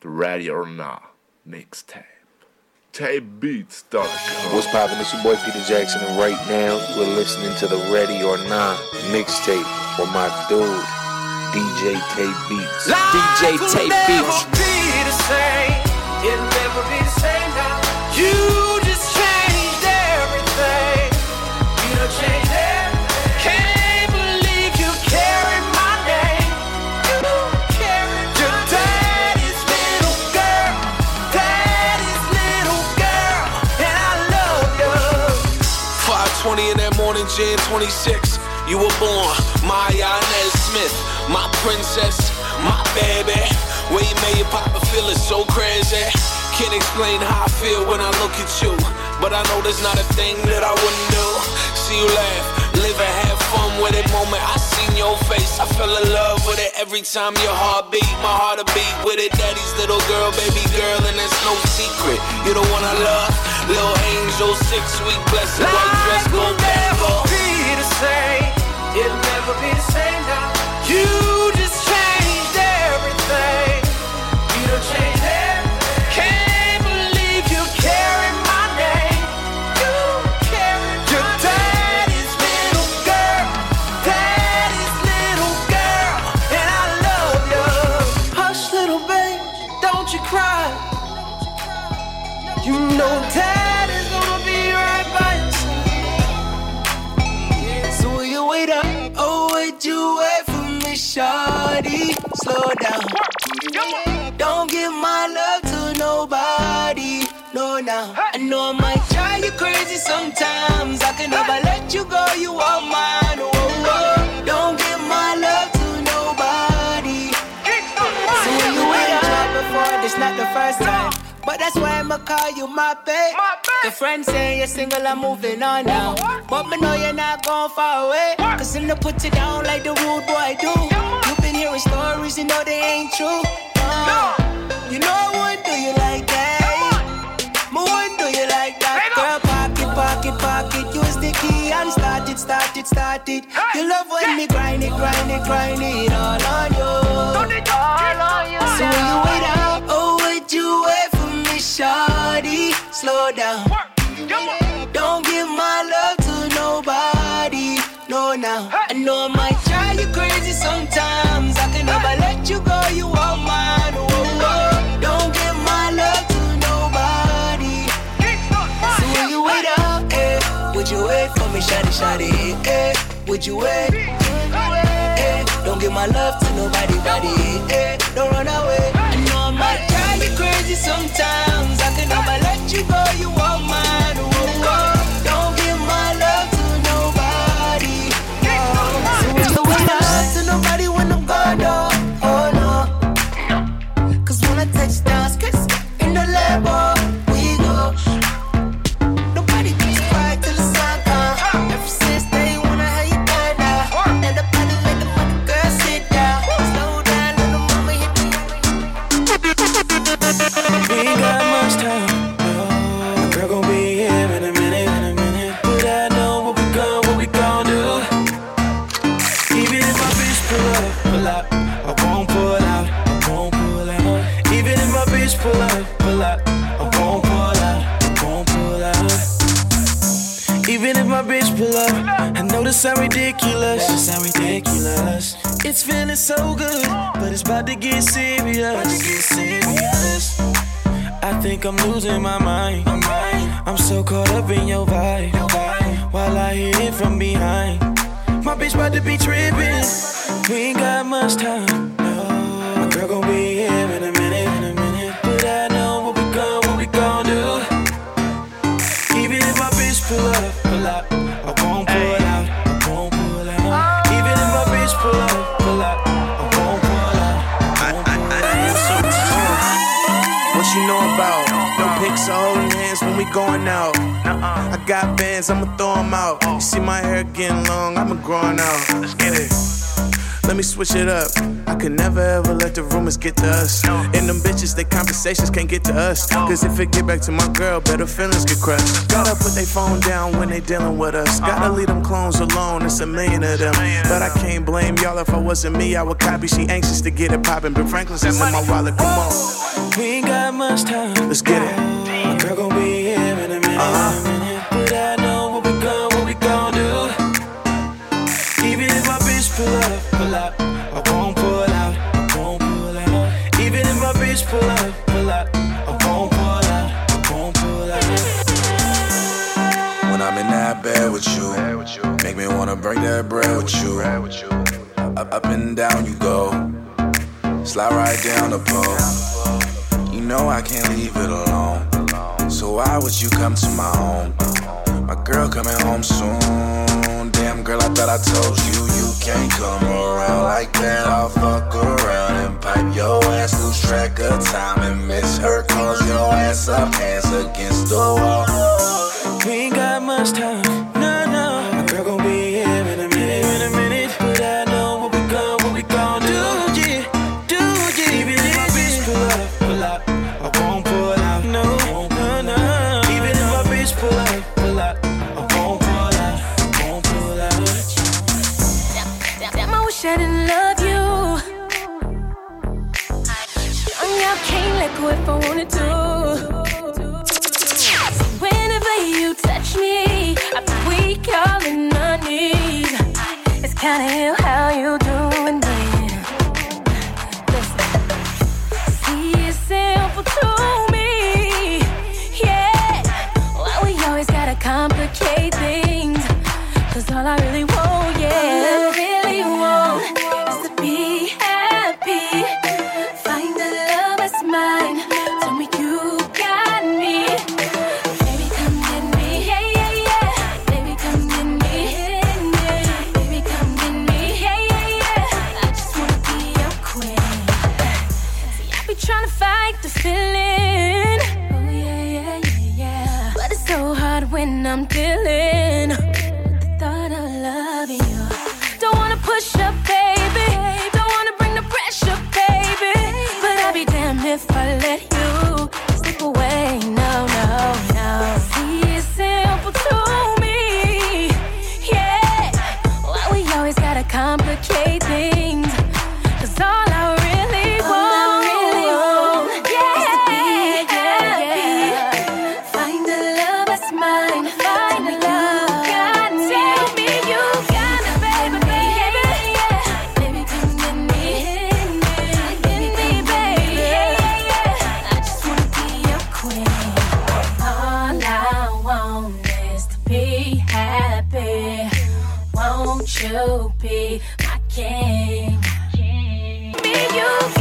the Ready or Not mixtape. TapeBeats.com. What's poppin'? It's your boy Peter Jackson, and right now we're listening to the Ready or Not mixtape with my dude, DJ Tape Beats. DJ Tape Beats. Be the same. It'll never be the same now. You 26. You were born, Maya Inez Smith, my princess, my baby. Way you made your papa feel it so crazy. Can't explain how I feel when I look at you. But I know there's not a thing that I wouldn't do. See you laugh, live and have fun with it. Moment I seen your face, I fell in love with it. Every time your heart beat, my heart a beat with it. Daddy's little girl, baby girl, and there's no secret. You the one I love, little angel, six sweet blessed, white dress, go will never go. be the same. It'll never be the same now. You just changed everything. You done changed everything. Can't believe you carry my name. You carry your daddy's little girl. Daddy's little girl. And I love you. Hush, little babe. Don't you cry. You know daddy's shawty? Slow down. Don't give my love to nobody. No, now. I know I might drive you crazy sometimes. I can never let you go. You are I'ma call you my babe. Your friends say you're single, I'm moving on now. But me know you're not going far away. Cause I'm gonna put you down like the rude boy do. You've been hearing stories, you know they ain't true. Uh, You know I wouldn't do you like that. Me wouldn't do you like that. Girl, pocket, pocket, pocket. Use the key and start it, start it, start it. You love when me grind it, grind it, grind it all on you. All on you. So when you wait out, oh, shawty? Slow down. Don't give my love to nobody. No, now. I know I might drive you crazy sometimes. I can never let you go. You are mine. Oh, oh. Don't give my love to nobody. So will you wait up? Eh? Would you wait for me, shawty, shawty? Eh? Would you wait? Eh? Don't give my love to nobody, body. Eh? Don't run away. I know I might drive you crazy sometimes. Never let you go. You are mine. This sound ridiculous. It's feeling so good, but it's about to get serious. Get serious. I think I'm losing my mind. I'm so caught up in your vibe. While I hit it from behind. My bitch about to be tripping. We ain't got much time. Hands when we going out. Uh-uh. I got bands, I'ma throw 'em out. Oh. You see my hair getting long, I'ma growing out. Let's get it. Let me switch it up. I could never ever let the rumors get to us. And them bitches, they conversations can't get to us. Cause if it get back to my girl, better feelings get crushed. Gotta put their phone down when they dealing with us. Uh-huh. Gotta leave them clones alone, it's a million of them. But I can't blame y'all if I wasn't me, I would copy. She anxious to get it poppin'. But Franklin's in my wallet, come on. We ain't got much time. Let's get it. My bitch pull up, pull up, I won't pull out, I won't pull out. Even if my bitch pull up, pull up, I won't pull out, I won't pull out. When I'm in that bed with you, make me wanna break that bread with you. Up, up and down you go, slide right down the pole. You know I can't leave it alone, so why would you come to my home? My girl coming home soon. Damn girl, I thought I told you you can't come around like that. I'll fuck around and pipe your ass, lose track of time and miss her. Cause your ass up, hands against the wall. We ain't got much time, let go if I wanted to. Whenever you touch me, I feel weak all in my knees. It's kinda ill how you doing me. Simple to me, yeah. Why we always gotta complicate all I really want, I'm dealing you be my king? Me, you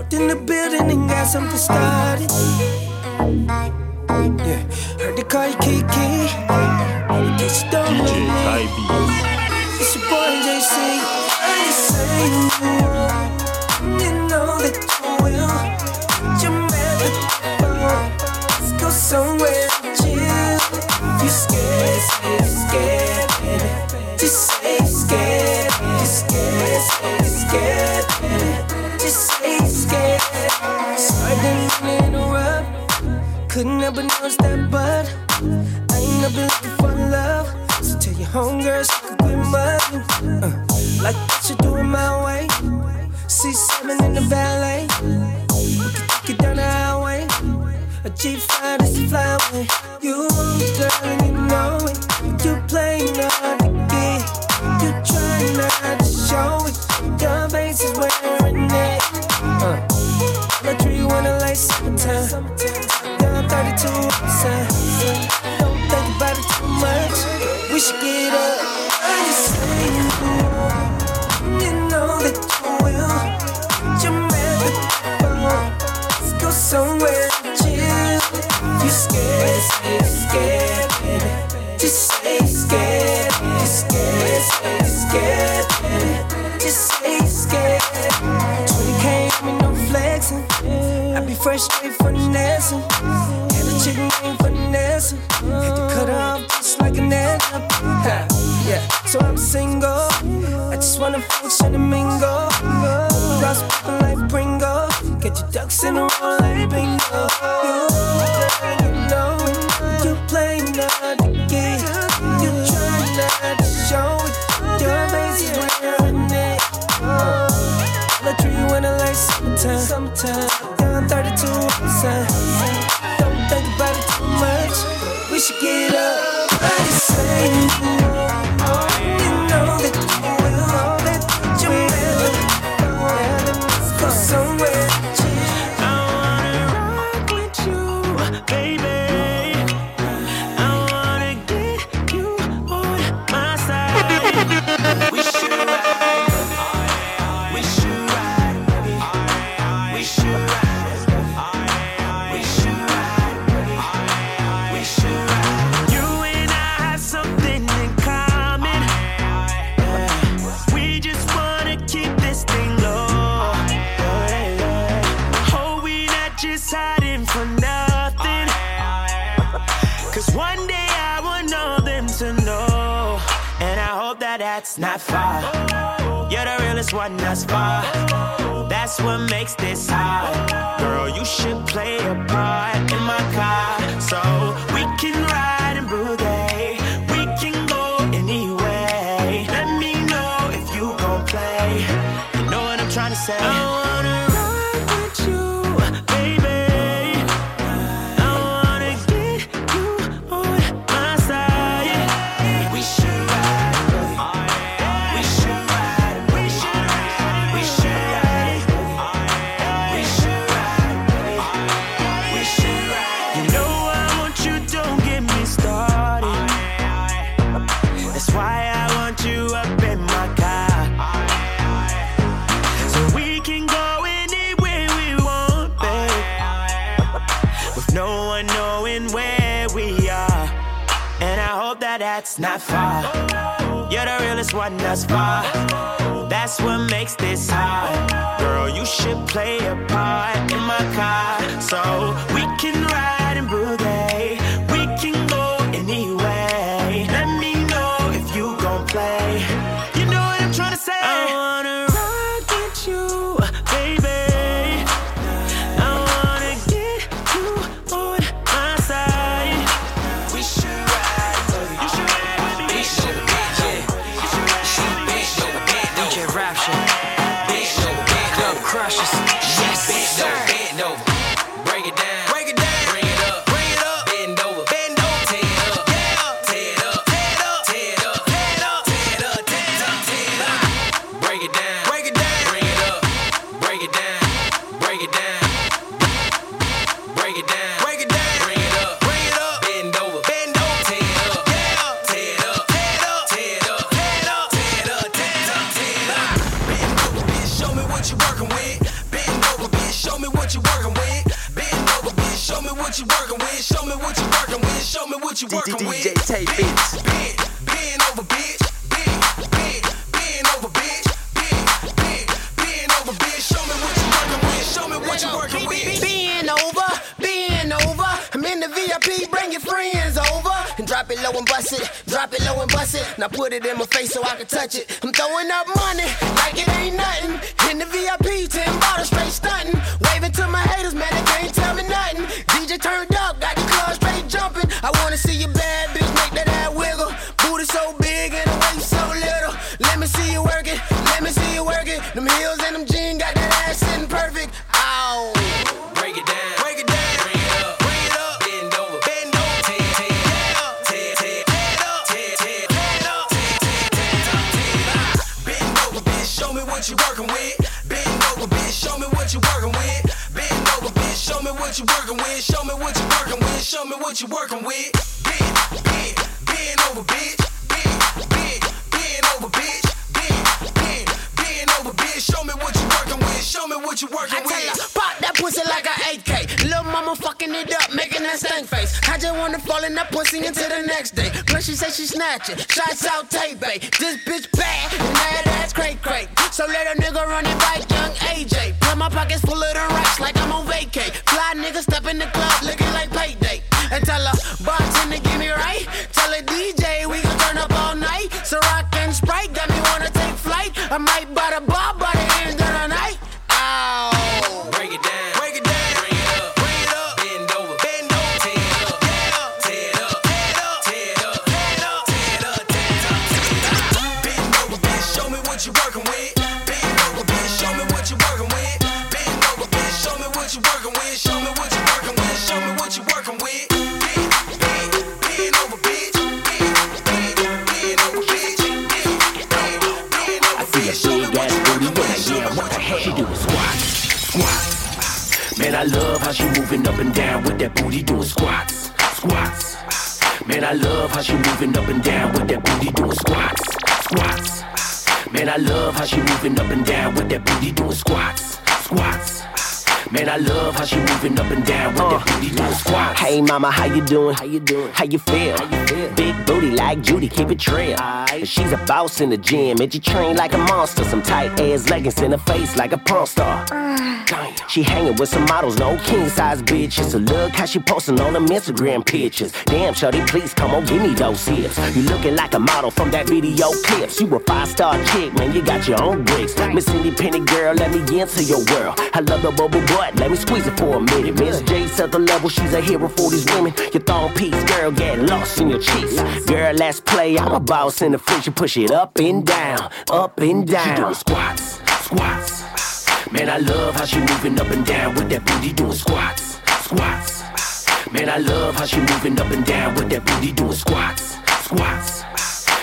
Walked in the building and got something started. Yeah, heard they call you Kiki. In case you don't know DJ Beats. it's your boy JC. But notice that, but I ain't never looking for love. So tell your homegirl she could quit money. Uh, like what you doing my way. C7 in the valet. We can take it down the highway. A G5 is to fly away. You want me, girl, and you know it. You playing hard too upset. Don't think about it too much. We should get up. I just say you will. You know that you will. You're mad that you won't. Let's go somewhere and chill. If you're scared, scared, scared, baby. Just say scared, just scared, scared, scared, baby. Just say scared. 20k, me no flexing. I be fresh. what makes You're the realest one thus far. That's what makes this hot. Girl, you should play a part in my car so we can ride. money. that stank face. I just wanna fall in that pussy until the next day. Plus she say she snatching, shots out Tay Bay. This bitch bad, mad ass cray cray. So let a nigga run it right, young AJ. Put my pockets full of the rocks like I'm on vacay. Fly nigga step in the club looking like payday. And tell her, bartender, give me right. Tell a DJ, we can turn up all night. So rock and Sprite got me wanna take flight. I might buy the what you working with. Show me what you working with. Show me what you working with. Over, bitch. Over, bitch. What She. Man, I love how she moving up and down with that booty doing squats, squats. Man, I love how she moving up and down with that booty doing squats, squats. Man, I love how she moving up and down with that booty doing squats, squats. Man, I love how she moving up and down with that booty doing squats. Hey mama, how you doing? How you doing? How you feel? How you feel? Big booty like Judy, keep it trail. And she's a boss in the gym, and she train like a monster. Some tight ass leggings in her face like a porn star. Damn. She hanging with some models, no king size bitches. So look how she posting on them Instagram pictures. Damn, shorty, please come on, give me those hips. You looking like a model from that video clips. You a five star chick, man, you got your own bricks. Miss Independent girl, let me into your world. I love the bubble butt, let me squeeze it for a minute. Miss J at the level, she's a hero for these women. Your thong piece, girl, get lost in your cheeks. Girl, let's play. I'm a boss in the fridge, you push it up and down, up and down. She doing squats, squats. Man, I love how she moving up and down with that booty doing squats, squats. Man, I love how she moving up and down with that booty doing squats, squats.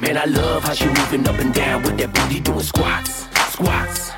Man, I love how she moving up and down with that booty doing squats, squats.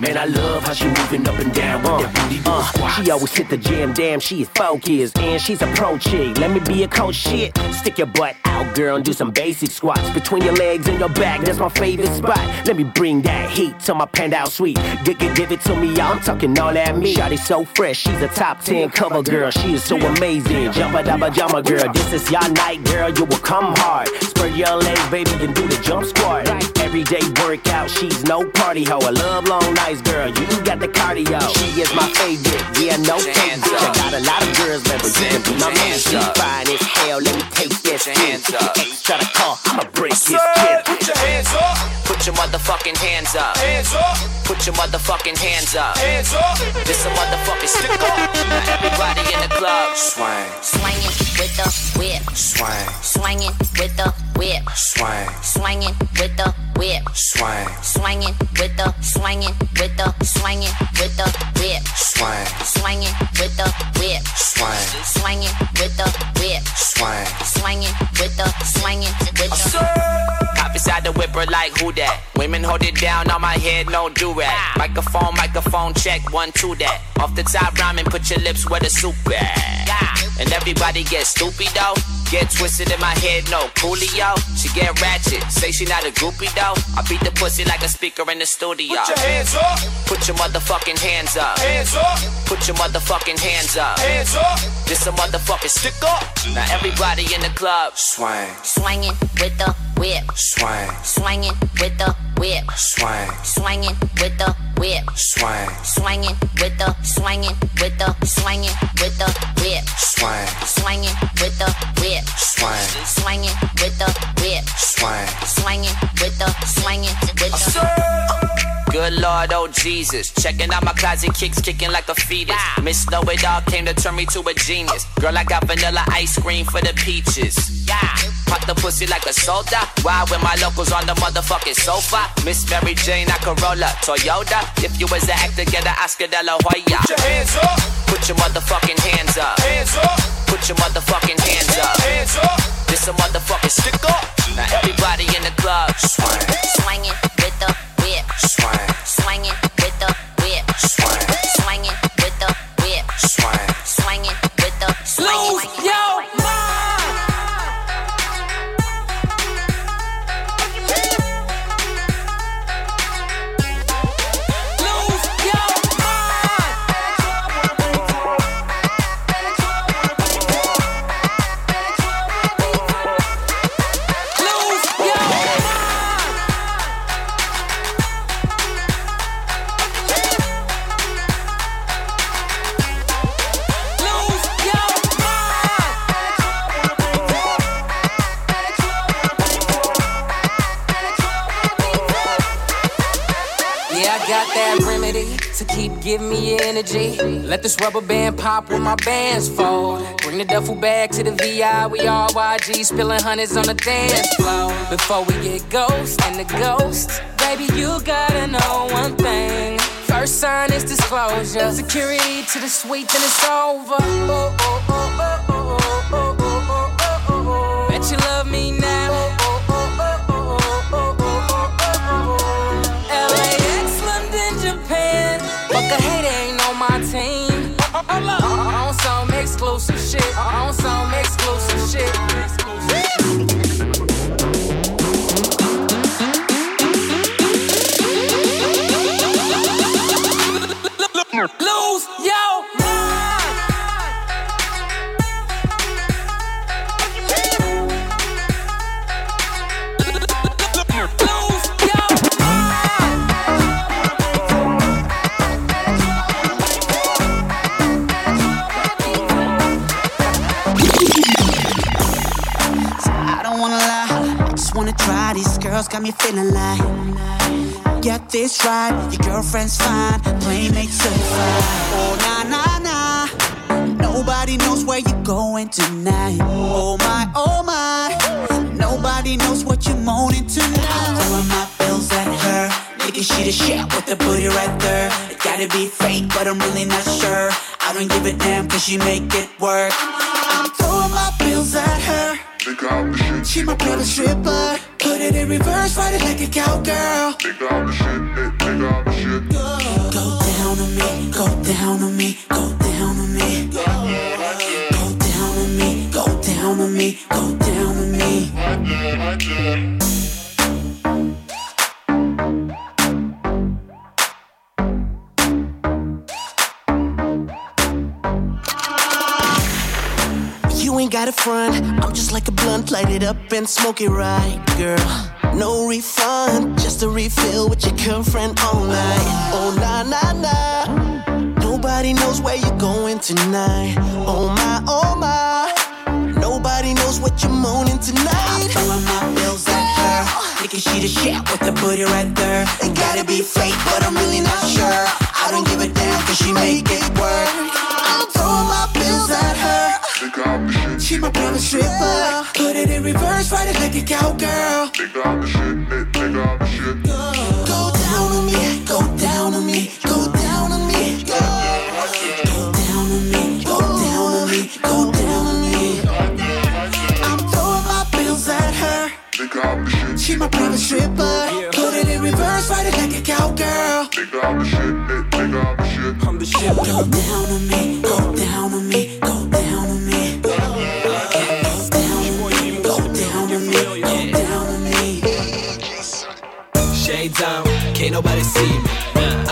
Man, I love how she moving up and down with that booty uh, squats. She always hit the gym, damn, she is focused. And she's a pro chick. Let me be a coach shit. Stick your butt out, girl, and do some basic squats. Between your legs and your back, that's my favorite spot. Let me bring that heat to my panda out suite. Give, give, give it to me, I'm talking all that meat. Shotty so fresh, she's a top 10 cover girl. She is so amazing. Jumpa dabba jumma girl. This is your night, girl, you will come hard. Spread your legs, baby, and do the jump squat. Everyday workout, she's no party hoe. I love long nights, girl. You got the cardio. She is my favorite. Yeah, no fake bitch. I got a lot of girls, but you can be my man. She fine as hell. Let me take that spin. Extra the car, I'ma break his kid. Put your hands up. Put your motherfucking hands up. Hands up. Put your motherfucking hands up. Hands up. This a motherfucking stick up. Now everybody in the club. Swing, Swinging with the whip. swing, Swinging with the whip. swing, Swinging with the whip. swing, Swinging with the swinging with the swinging with the whip. swing, Swinging with the whip. swing, Swinging with the whip. swing. Swinging with the swinging with the. Hop inside the whipper like who that? Women hold it down on my head, no do rag. Microphone, microphone, check one, two that. Off the top rhyming, put your lips where the soup at. And everybody get stupid though. Get twisted in my head, no coolio. She get ratchet, say she not a groupie though. I beat the pussy like a speaker in the studio. Put your hands up. Put your motherfucking hands up. Hands up. Put your motherfucking hands up. Hands up. This a motherfucking stick up. Now everybody in the club. Swing, Swinging with the whip. swing, Swinging with the whip. swing, Swinging with the whip. swing, Swinging with the swinging with the swinging with the whip. swing, Swinging with the whip. swing, Swinging with the whip. swing. Swinging with the swinging with the. Good Lord, oh Jesus. Checking out my closet kicks, kicking like a fetus. Miss Know It All came to turn me to a genius. Girl, I got vanilla ice cream for the peaches. Yeah. Pop the pussy like a soda. Wild with my locals on the motherfucking sofa. Miss Mary Jane, I Corolla, Toyota. If you was an actor, get an Oscar de la Hoya. Put your hands up. Put your motherfucking hands up. Hands up. Put your motherfucking hands up. Hands up. This a motherfucking stick up. Now everybody in the club. Swing, Yeah, I got that remedy to keep giving me energy. Let this rubber band pop when my bands fold. Bring the duffel bag to the VI. We all YG spilling hundreds on the dance floor. Before we get ghost and the ghost, baby, you gotta know one thing. First sign is disclosure. Security to the suite, then it's over. Bet you love me shit. On some exclusive shit. Lose yo girls got me feeling like. Get this right, your girlfriend's fine, playmate certified. Oh nah nah nah, nobody knows where you're going tonight. Oh my oh my, nobody knows what you're moaning tonight. Throwing my bills at her, thinking she the shit with the booty right there. It gotta be fake, but I'm really not sure. I don't give a damn 'cause she make it work. I'm throwing my bills at her. She my brother stripper. Put it in reverse, ride it like a cowgirl. Go down on me, go down on me, go down on me. Go down on me, go down on me, go down on me. You ain't got a front. I'm just like a blunt, light it up and smoke it right, girl. No refund, just a refill with your girlfriend all night. Oh nah nah nah. Nobody knows where you're going tonight. Oh my oh my. Nobody knows what you're moaning tonight. Throwing my bills at her. Thinking she the shit with the booty right there. It gotta be fake, but I'm really not sure. I don't give a damn cause she make it work. She my brother stripper. Put it in reverse, ride it like a cowgirl. Go down on me, go down on me, go down on me. Go down on me, go down on me, go down on me. I'm throwing my bills at her. She my brother stripper. Put it in reverse, ride it like a cowgirl. I'm the shit. Go down on me, nobody see me.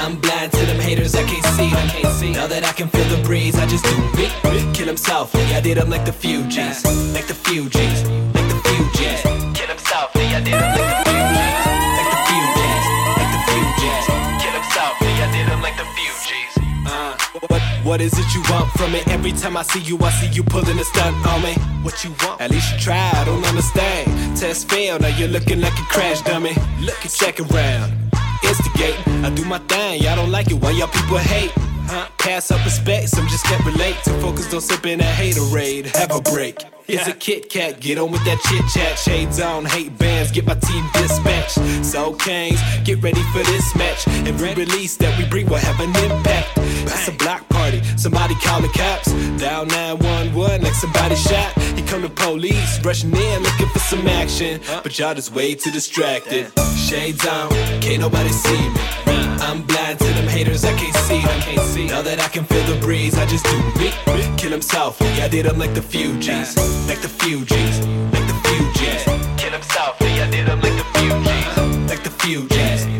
I'm blind to them haters, I can't see them. Now that I can feel the breeze, I just do me. Kill him softly, I did him like the Fugees. Like the Fugees, like the Fugees. Kill him softly, I did him like the Fugees. Like the Fugees, like the Fugees. Kill softly, I did him like the Fugees. Uh, what, what is it you want from me? Every time I see you, I see you pulling a stunt on me. What you want? At least you try, I don't understand. Test failed, now you're looking like a crash dummy. Look at second round. Instigate, I do my thing, y'all don't like it, why y'all people hate? Huh? Pass up respect, some just can't relate. Too focused on sipping that haterade. Have a break. Here's a Kit Kat, get on with that chit chat. Shades on, hate bands, get my team dispatched. So Kings, get ready for this match. Every release that we bring will have an impact. It's a block party. Somebody call the cops. Dial 911 like somebody shot. He come the police rushing in looking for some action. But y'all just way too distracted. Shades on, can't nobody see me. I'm blind to them haters, I can't see them. Now that I can feel the breeze, I just do me. Kill himself. softly, I did them like the Fugees. Like the Fugees, like the Fugees. Kill himself. softly, I did them like the Fugees. Like the Fugees.